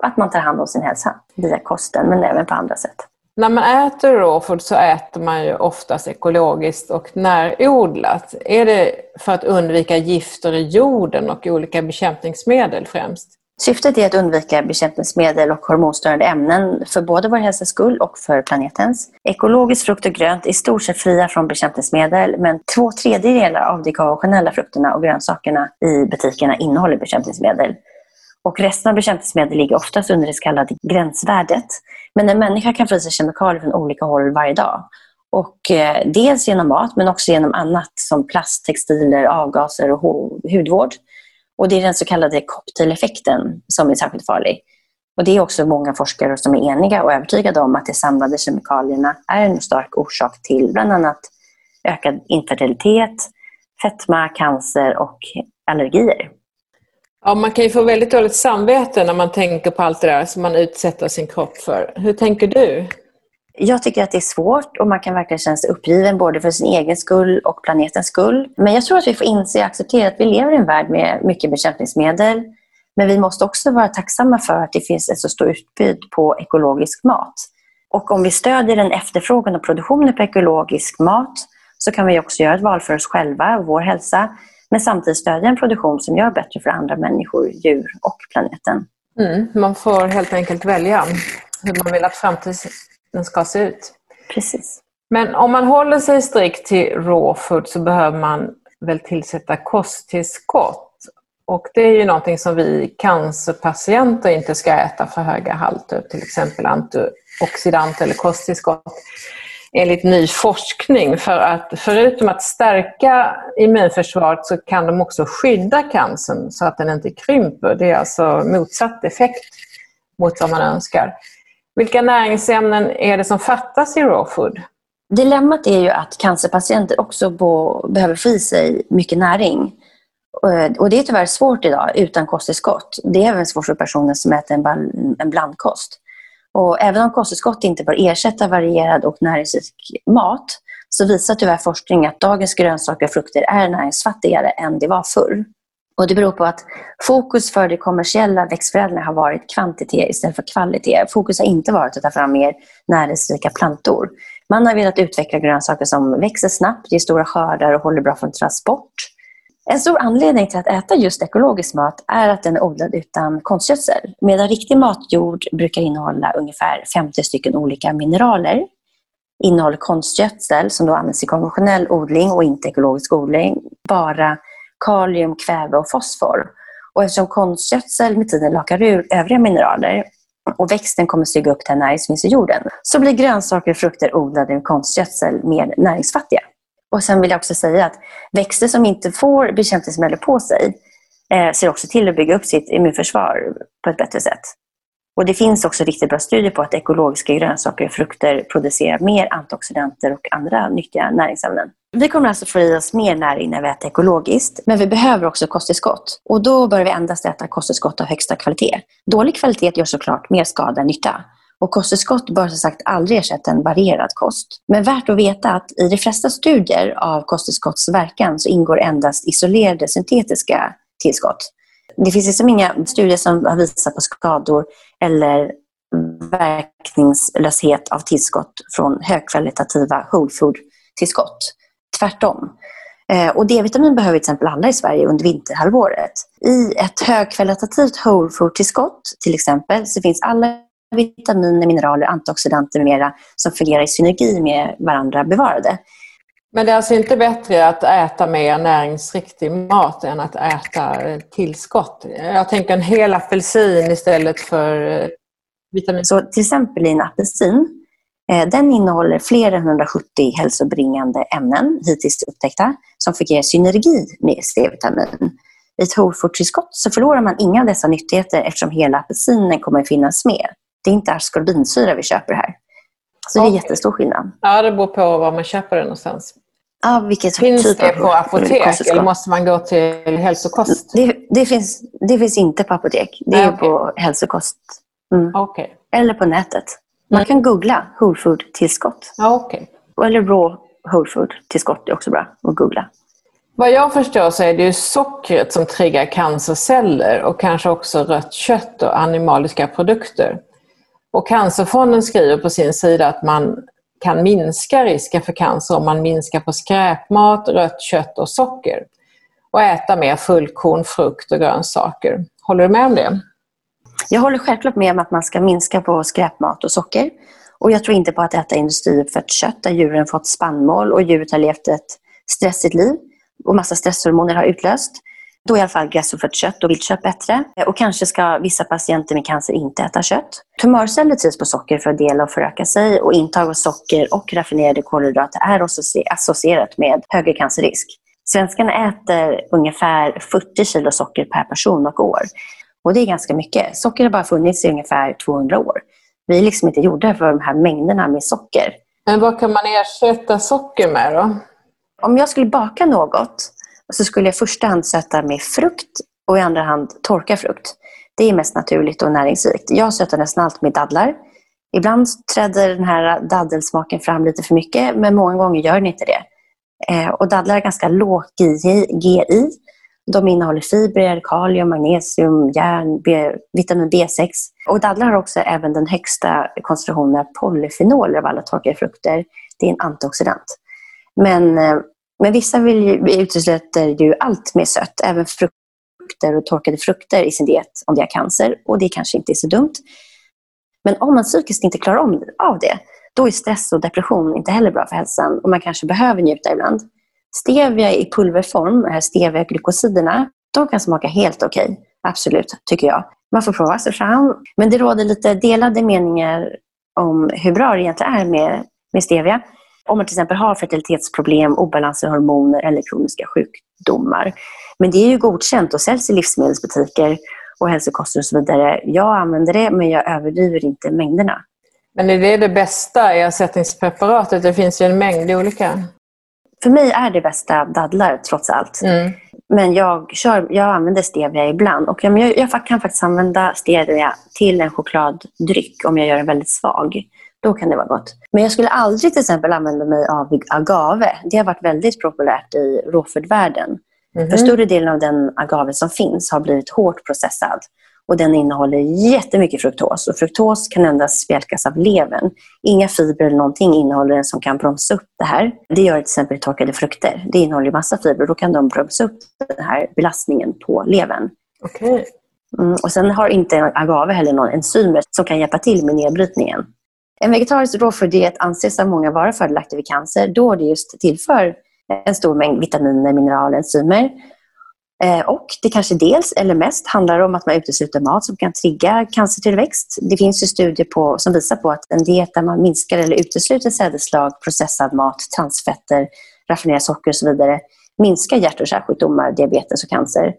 att man tar hand om sin hälsa via kosten, men även på andra sätt. När man äter råfood så äter man ju oftast ekologiskt och närodlat. Är det för att undvika gifter i jorden och olika bekämpningsmedel främst? Syftet är att undvika bekämpningsmedel och hormonstörande ämnen för både vår hälsas skull och för planetens. Ekologisk frukt och grönt är i stort sett fria från bekämpningsmedel men två tredjedelar av de konventionella frukterna och grönsakerna i butikerna innehåller bekämpningsmedel. Och resten av bekämpningsmedel ligger oftast under det så kallade gränsvärdet. Men en människa kan få i sig kemikalier från olika håll varje dag. Och eh, dels genom mat men också genom annat som plast, textiler, avgaser och hudvård. Och Det är den så kallade cocktaileffekten som är särskilt farlig. Och Det är också många forskare som är eniga och övertygade om att de samlade kemikalierna är en stark orsak till bland annat ökad infertilitet, fetma, cancer och allergier. Ja, man kan ju få väldigt dåligt samvete när man tänker på allt det där som man utsätter sin kropp för. Hur tänker du? Jag tycker att det är svårt och man kan verkligen känna sig uppgiven både för sin egen skull och planetens skull. Men jag tror att vi får inse och acceptera att vi lever i en värld med mycket bekämpningsmedel. Men vi måste också vara tacksamma för att det finns ett så stort utbud på ekologisk mat. Och om vi stödjer den efterfrågan och produktionen på ekologisk mat så kan vi också göra ett val för oss själva och vår hälsa, men samtidigt stödja en produktion som gör bättre för andra människor, djur och planeten. Mm, man får helt enkelt välja hur man vill att framtiden ska se ut. Precis. Men om man håller sig strikt till raw food så behöver man väl tillsätta kosttillskott. Och det är ju någonting som vi cancerpatienter inte ska äta för höga halter, till exempel antioxidant eller kosttillskott enligt ny forskning. För att förutom att stärka immunförsvaret så kan de också skydda cancern så att den inte krymper. Det är alltså motsatt effekt mot vad man önskar. Vilka näringsämnen är det som fattas i raw food? Dilemmat är ju att cancerpatienter också behöver få i sig mycket näring. Eh, och det är tyvärr svårt idag utan kosttillskott. Det är även svårt för personer som äter en blandkost. Och även om kosttillskott inte bör ersätta varierad och näringsrik mat så visar tyvärr forskning att dagens grönsaker och frukter är näringsfattigare än det var förr. Och det beror på att fokus för det kommersiella växtförädlingen har varit kvantitet istället för kvalitet. Fokus har inte varit att ta fram mer näringsrika plantor. Man har velat utveckla grönsaker som växer snabbt, ger stora skördar och håller bra för transport. En stor anledning till att äta just ekologisk mat är att den är odlad utan konstgödsel. Medan riktig matjord brukar innehålla ungefär 50 stycken olika mineraler innehåller konstgödsel, som då används i konventionell odling och inte ekologisk odling, bara kalium, kväve och fosfor. Och eftersom konstgödsel med tiden lakar ur övriga mineraler och växten kommer suga upp den näring som finns i jorden, så blir grönsaker och frukter odlade med konstgödsel mer näringsfattiga. Och sen vill jag också säga att växter som inte får bekämpningsmedel på sig eh, ser också till att bygga upp sitt immunförsvar på ett bättre sätt. Och Det finns också riktigt bra studier på att ekologiska grönsaker och frukter producerar mer antioxidanter och andra nyttiga näringsämnen. Vi kommer alltså få i oss mer näring när vi äter ekologiskt, men vi behöver också kosttillskott. Och då bör vi endast äta kosttillskott av högsta kvalitet. Dålig kvalitet gör såklart mer skada än nytta. Och kosttillskott bör som sagt aldrig ersätta en varierad kost. Men värt att veta att i de flesta studier av kosttillskotts verkan så ingår endast isolerade syntetiska tillskott. Det finns liksom inga studier som har visat på skador eller verkningslöshet av tillskott från högkvalitativa whole food-tillskott. Tvärtom. Eh, och D-vitamin behöver till exempel alla i Sverige under vinterhalvåret. I ett högkvalitativt whole food-tillskott till exempel så finns alla vitaminer, mineraler, antioxidanter med mera som fungerar i synergi med varandra bevarade. Men det är alltså inte bättre att äta mer näringsriktig mat än att äta tillskott? Jag tänker en hel apelsin istället för eh, vitamin. Så till exempel i en apelsin, den innehåller fler än 170 hälsobringande ämnen, hittills upptäckta, som fungerar synergi med C-vitamin. I ett whole food-tillskott så förlorar man inga av dessa nyttigheter eftersom hela apelsinen kommer att finnas med. Det är inte ascorbinsyra vi köper här. Så det är jättestor skillnad. Ja, det beror på var man köper det någonstans. Ja, vilket finns typ det på apotek eller måste man gå till hälsokost? Det, det, finns, det finns inte på apotek. Det är okay. på hälsokost. Mm. Okay. Eller på nätet. Man kan googla whole food-tillskott. Okay. Eller raw whole food-tillskott är också bra att googla. Vad jag förstår så är det ju sockret som triggar cancerceller och kanske också rött kött och animaliska produkter. Och Cancerfonden skriver på sin sida att man kan minska risken för cancer om man minskar på skräpmat, rött kött och socker och äta mer fullkorn, frukt och grönsaker. Håller du med om det? Jag håller självklart med om att man ska minska på skräpmat och socker. Och jag tror inte på att äta industriuppfött kött där djuren fått spannmål och djuret har levt ett stressigt liv och massa stresshormoner har utlöst. Då är i alla fall gräsrotfött kött och viltkött bättre. Och kanske ska vissa patienter med cancer inte äta kött. Tumörceller trivs på socker för att dela och föröka sig och intag av socker och raffinerade kolhydrater är associerat med högre cancerrisk. Svenskarna äter ungefär 40 kilo socker per person och år. Och det är ganska mycket. Socker har bara funnits i ungefär 200 år. Vi är liksom inte gjorda för de här mängderna med socker. Men vad kan man ersätta socker med då? Om jag skulle baka något så skulle jag i första hand söta med frukt och i andra hand torka frukt. Det är mest naturligt och näringsrikt. Jag sötar nästan allt med dadlar. Ibland träder den här daddelsmaken fram lite för mycket, men många gånger gör den inte det. Eh, och dadlar är ganska lågt GI. De innehåller fibrer, kalium, magnesium, järn, B, vitamin B6. Och dadlar har också även den högsta koncentrationen av polyfenoler av alla torkade frukter. Det är en antioxidant. Men, eh, men vissa vill ju, utesluter ju allt med sött, även frukter och torkade frukter i sin diet om de har cancer. Och det kanske inte är så dumt. Men om man psykiskt inte klarar om, av det, då är stress och depression inte heller bra för hälsan och man kanske behöver njuta ibland. Stevia i pulverform, stevia-glykosiderna, de kan smaka helt okej. Okay. Absolut, tycker jag. Man får prova sig fram. Men det råder lite delade meningar om hur bra det egentligen är med, med stevia. Om man till exempel har fertilitetsproblem, obalans i hormoner eller kroniska sjukdomar. Men det är ju godkänt och säljs i livsmedelsbutiker och hälsokost och så vidare. Jag använder det, men jag överdriver inte mängderna. Men är det det bästa ersättningspreparatet? Det finns ju en mängd olika. För mig är det bästa dadlar, trots allt. Mm. Men jag, kör, jag använder stevia ibland. Och jag, jag kan faktiskt använda stevia till en chokladdryck om jag gör den väldigt svag. Då kan det vara gott. Men jag skulle aldrig till exempel använda mig av agave. Det har varit väldigt populärt i råfördvärlden. Mm -hmm. För större delen av den agave som finns har blivit hårt processad. Och den innehåller jättemycket fruktos. Och fruktos kan endast spjälkas av levern. Inga fibrer eller någonting innehåller den som kan bromsa upp det här. Det gör till exempel torkade frukter. Det innehåller massa fibrer. Då kan de bromsa upp den här belastningen på levern. Okay. Mm, och sen har inte agave heller någon enzymer som kan hjälpa till med nedbrytningen. En vegetarisk råföddiet anses av många vara fördelaktig vid cancer då det just tillför en stor mängd vitaminer, mineraler, enzymer Eh, och det kanske dels eller mest handlar om att man utesluter mat som kan trigga cancertillväxt. Det finns ju studier på, som visar på att en diet där man minskar eller utesluter sädesslag, processad mat, transfetter, raffinerat socker och så vidare minskar hjärt och kärlsjukdomar, diabetes och cancer.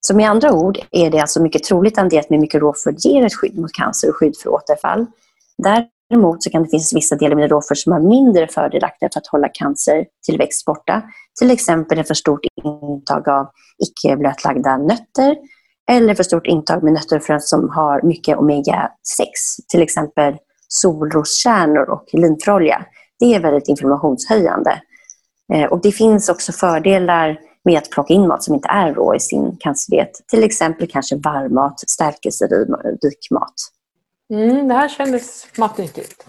Så med andra ord är det alltså mycket troligt att en diet med mycket råföd ger ett skydd mot cancer och skydd för återfall. Däremot så kan det finnas vissa delar med råföd som är mindre fördelaktiga för att hålla cancertillväxt borta. Till exempel ett för stort intag av icke blötlagda nötter eller för stort intag med nötter och frön som har mycket omega-6, till exempel solroskärnor och linfrolja. Det är väldigt inflammationshöjande. Eh, och det finns också fördelar med att plocka in mat som inte är rå i sin cancerdiet. Till exempel kanske varmmat, stärkelserik mat. Mm, det här kändes matnyttigt.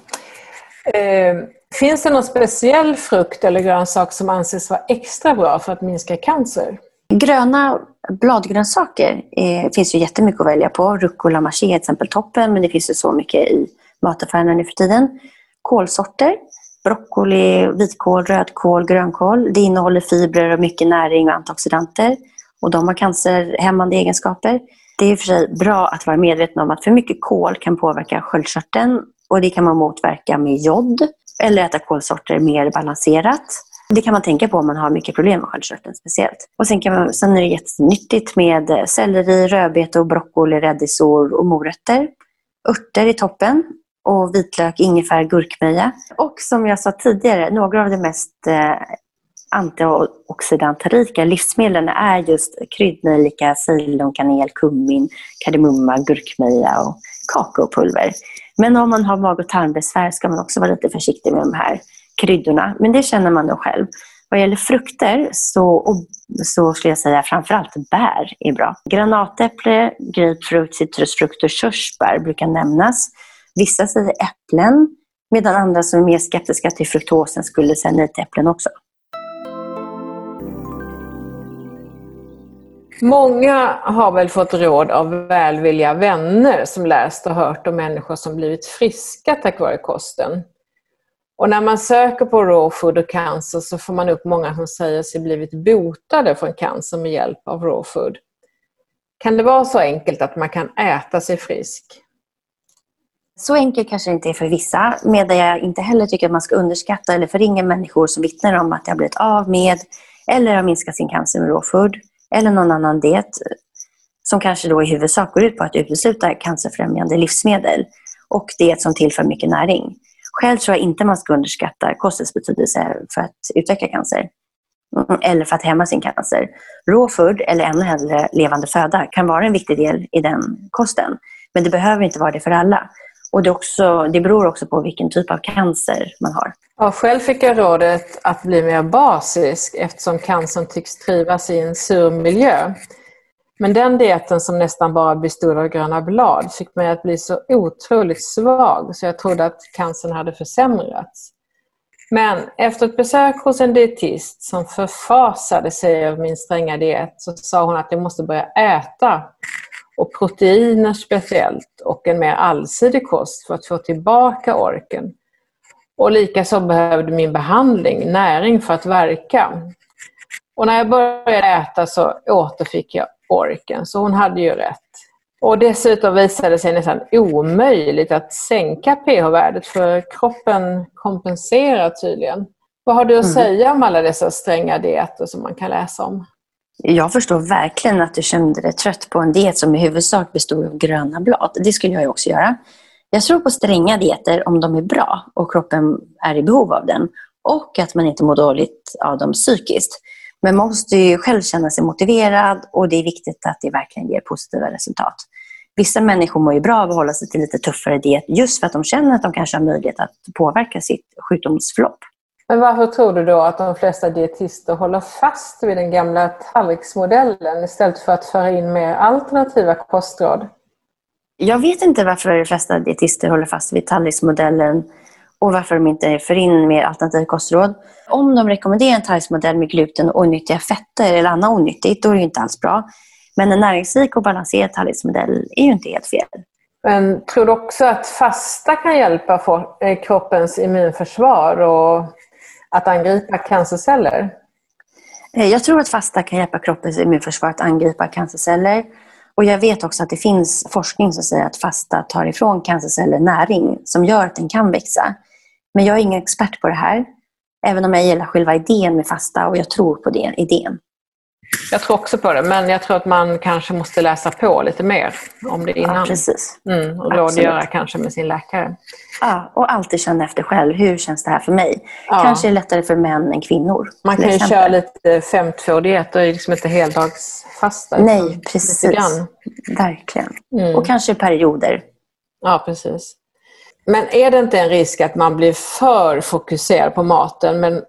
Eh, finns det någon speciell frukt eller grönsak som anses vara extra bra för att minska cancer? Gröna bladgrönsaker eh, finns ju jättemycket att välja på. Rucola maché är till exempel toppen, men det finns ju så mycket i mataffärerna nu för tiden. Kålsorter, broccoli, vitkål, rödkål, grönkål. Det innehåller fibrer och mycket näring och antioxidanter. Och de har cancerhämmande egenskaper. Det är i och för sig bra att vara medveten om att för mycket kol kan påverka sköldkörteln och det kan man motverka med jod eller äta kålsorter mer balanserat. Det kan man tänka på om man har mycket problem med sköldkörteln speciellt. Och sen, kan man, sen är det jättenyttigt med selleri, rödbeta, och broccoli, rädisor och morötter. Örter i toppen och vitlök, ingefära, gurkmeja. Och som jag sa tidigare, några av de mest eh, antioxidantrika livsmedlen är just kryddnejlika, ceylonkanel, kummin, kardemumma, gurkmeja och kakaopulver. Men om man har mag och tarmbesvär ska man också vara lite försiktig med de här kryddorna. Men det känner man då själv. Vad gäller frukter så, så skulle jag säga framförallt bär är bra. Granatäpple, grapefrukt, citrusfrukt och körsbär brukar nämnas. Vissa säger äpplen, medan andra som är mer skeptiska till fruktosen skulle säga nej till äpplen också. Många har väl fått råd av välvilliga vänner som läst och hört om människor som blivit friska tack vare kosten. Och när man söker på raw food och cancer så får man upp många som säger sig blivit botade från cancer med hjälp av raw food. Kan det vara så enkelt att man kan äta sig frisk? Så enkelt kanske det inte är för vissa, medan jag inte heller tycker att man ska underskatta eller förringa människor som vittnar om att de har blivit av med eller har minskat sin cancer med raw food eller någon annan diet som kanske då i huvudsak går ut på att utesluta cancerfrämjande livsmedel och diet som tillför mycket näring. Själv tror jag inte man ska underskatta kostens betydelse för att utveckla cancer mm, eller för att hämma sin cancer. Rå food, eller ännu hellre levande föda, kan vara en viktig del i den kosten. Men det behöver inte vara det för alla. Och det, också, det beror också på vilken typ av cancer man har. Ja, själv fick jag rådet att bli mer basisk eftersom cancern tycks trivas i en sur miljö. Men den dieten som nästan bara bestod av gröna blad fick mig att bli så otroligt svag så jag trodde att cancern hade försämrats. Men efter ett besök hos en dietist som förfasade sig över min stränga diet så sa hon att jag måste börja äta och proteiner speciellt och en mer allsidig kost för att få tillbaka orken. Och likaså behövde min behandling näring för att verka. Och när jag började äta så återfick jag orken, så hon hade ju rätt. Och dessutom visade det sig nästan omöjligt att sänka pH-värdet för kroppen kompenserar tydligen. Vad har du att mm. säga om alla dessa stränga dieter som man kan läsa om? Jag förstår verkligen att du kände dig trött på en diet som i huvudsak bestod av gröna blad. Det skulle jag också göra. Jag tror på stränga dieter om de är bra och kroppen är i behov av den. Och att man inte mår dåligt av dem psykiskt. Men man måste ju själv känna sig motiverad och det är viktigt att det verkligen ger positiva resultat. Vissa människor mår ju bra av att hålla sig till lite tuffare diet just för att de känner att de kanske har möjlighet att påverka sitt sjukdomsförlopp. Men varför tror du då att de flesta dietister håller fast vid den gamla tallriksmodellen istället för att föra in mer alternativa kostråd? Jag vet inte varför de flesta dietister håller fast vid tallriksmodellen och varför de inte för in mer alternativa kostråd. Om de rekommenderar en tallriksmodell med gluten och onyttiga fetter eller annat onyttigt, då är det inte alls bra. Men en näringsrik och balanserad tallriksmodell är ju inte helt fel. Men tror du också att fasta kan hjälpa eh, kroppens immunförsvar och att angripa cancerceller? Eh, jag tror att fasta kan hjälpa kroppens immunförsvar att angripa cancerceller. Och jag vet också att det finns forskning som säger att fasta tar ifrån cancerceller näring som gör att den kan växa. Men jag är ingen expert på det här. Även om jag gillar själva idén med fasta och jag tror på den idén. Jag tror också på det, men jag tror att man kanske måste läsa på lite mer om det innan. Ja, precis. Mm, och rådgöra kanske med sin läkare. Ja, och alltid känna efter själv. Hur känns det här för mig? Ja. Kanske är det lättare för män än kvinnor. Man kan ju köra lite 5-2-diet. Det är liksom inte heldagsfasta. Nej, precis. Verkligen. Mm. Och kanske perioder. Ja, precis. Men är det inte en risk att man blir för fokuserad på maten men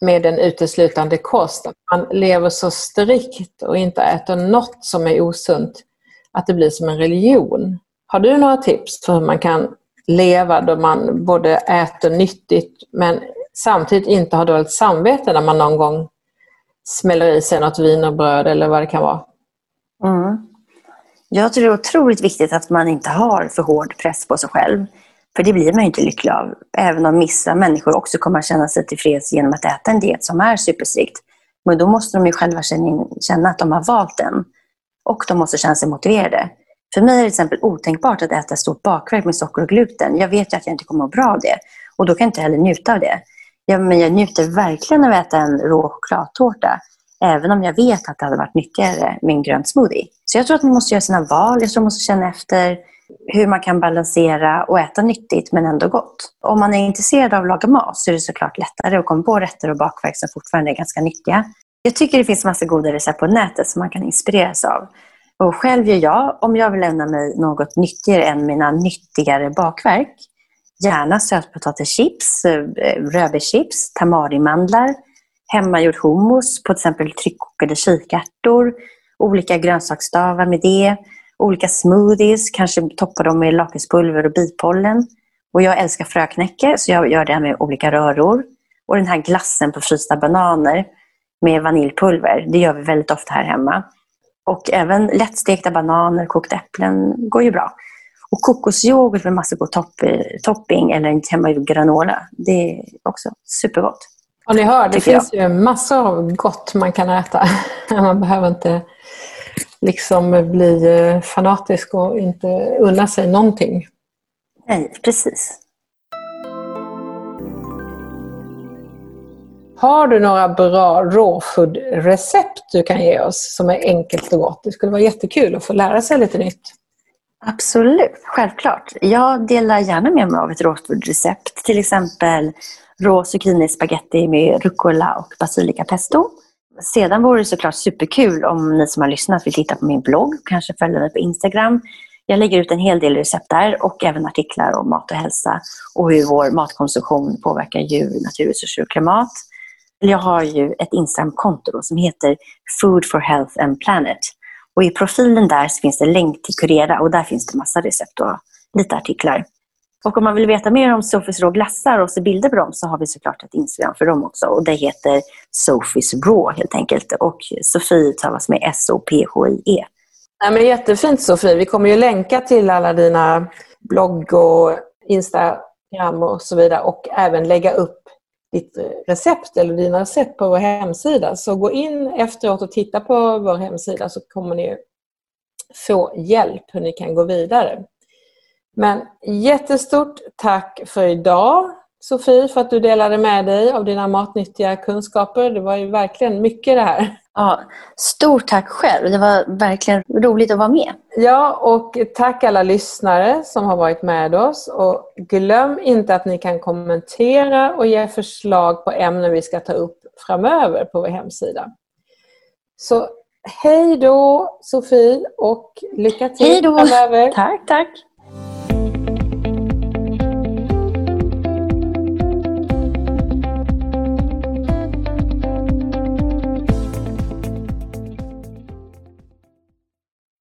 med en uteslutande kost. Att man lever så strikt och inte äter något som är osunt att det blir som en religion. Har du några tips för hur man kan leva då man både äter nyttigt men samtidigt inte har dåligt samvete när man någon gång smäller i sig något wienerbröd eller vad det kan vara? Mm. Jag tror det är otroligt viktigt att man inte har för hård press på sig själv. För det blir man ju inte lycklig av. Även om vissa människor också kommer att känna sig tillfreds genom att äta en diet som är superstrikt. Men då måste de ju själva känna att de har valt den. Och de måste känna sig motiverade. För mig är det till exempel otänkbart att äta ett stort bakverk med socker och gluten. Jag vet ju att jag inte kommer att må bra av det. Och då kan jag inte heller njuta av det. Ja, men jag njuter verkligen av att äta en rå chokladtårta. Även om jag vet att det hade varit nyttigare med en grön smoothie. Så jag tror att man måste göra sina val. Jag tror man måste känna efter hur man kan balansera och äta nyttigt men ändå gott. Om man är intresserad av att laga mat så är det såklart lättare att komma på rätter och bakverk som fortfarande är ganska nyttiga. Jag tycker det finns massa goda recept på nätet som man kan inspireras av. Och själv gör jag, om jag vill lämna mig något nyttigare än mina nyttigare bakverk, gärna sötpotatischips, eh, rödbetschips, tamarimandlar, hemmagjord hummus på till exempel tryckkokade kikärtor, olika grönsaksstavar med det, olika smoothies, kanske toppa dem med lakritspulver och bipollen. Och jag älskar fröknäcke, så jag gör det med olika röror. Och den här glassen på frysta bananer med vaniljpulver, det gör vi väldigt ofta här hemma. Och även lättstekta bananer, kokta äpplen går ju bra. Och kokosyoghurt med massor god topp, topping eller en hemmagjord granola, det är också supergott. Och ni hör, det finns jag. ju massor av gott man kan äta. <laughs> Man behöver inte liksom bli eh, fanatisk och inte unna sig någonting. Nej, precis. Har du några bra råfood-recept du kan ge oss som är enkelt och gott? Det skulle vara jättekul att få lära sig lite nytt. Absolut, självklart. Jag delar gärna med mig av ett råfood-recept. Till exempel rå zucchini-spaghetti med rucola och basilikapesto. Sedan vore det såklart superkul om ni som har lyssnat vill titta på min blogg, kanske följa mig på Instagram. Jag lägger ut en hel del recept där och även artiklar om mat och hälsa och hur vår matkonsumtion påverkar djur, naturresurser och klimat. Jag har ju ett Instagram-konto som heter Food for Health and Planet. Och I profilen där finns det länk till Kurera och där finns det massa recept och lite artiklar. Och om man vill veta mer om Sofies Raw glassar och se bilder på dem så har vi såklart ett Instagram för dem också. Och det heter Sofies Raw helt enkelt. Och Sofie tavas med S-O-P-H-I-E. Ja, men jättefint Sofie. Vi kommer ju länka till alla dina blogg och Instagram och så vidare och även lägga upp ditt recept eller dina recept på vår hemsida. Så gå in efteråt och titta på vår hemsida så kommer ni få hjälp hur ni kan gå vidare. Men jättestort tack för idag Sofie för att du delade med dig av dina matnyttiga kunskaper. Det var ju verkligen mycket det här. Ja, stort tack själv. Det var verkligen roligt att vara med. Ja, och tack alla lyssnare som har varit med oss. Och glöm inte att ni kan kommentera och ge förslag på ämnen vi ska ta upp framöver på vår hemsida. Så hej då Sofie och lycka till hej då. framöver. Tack, tack.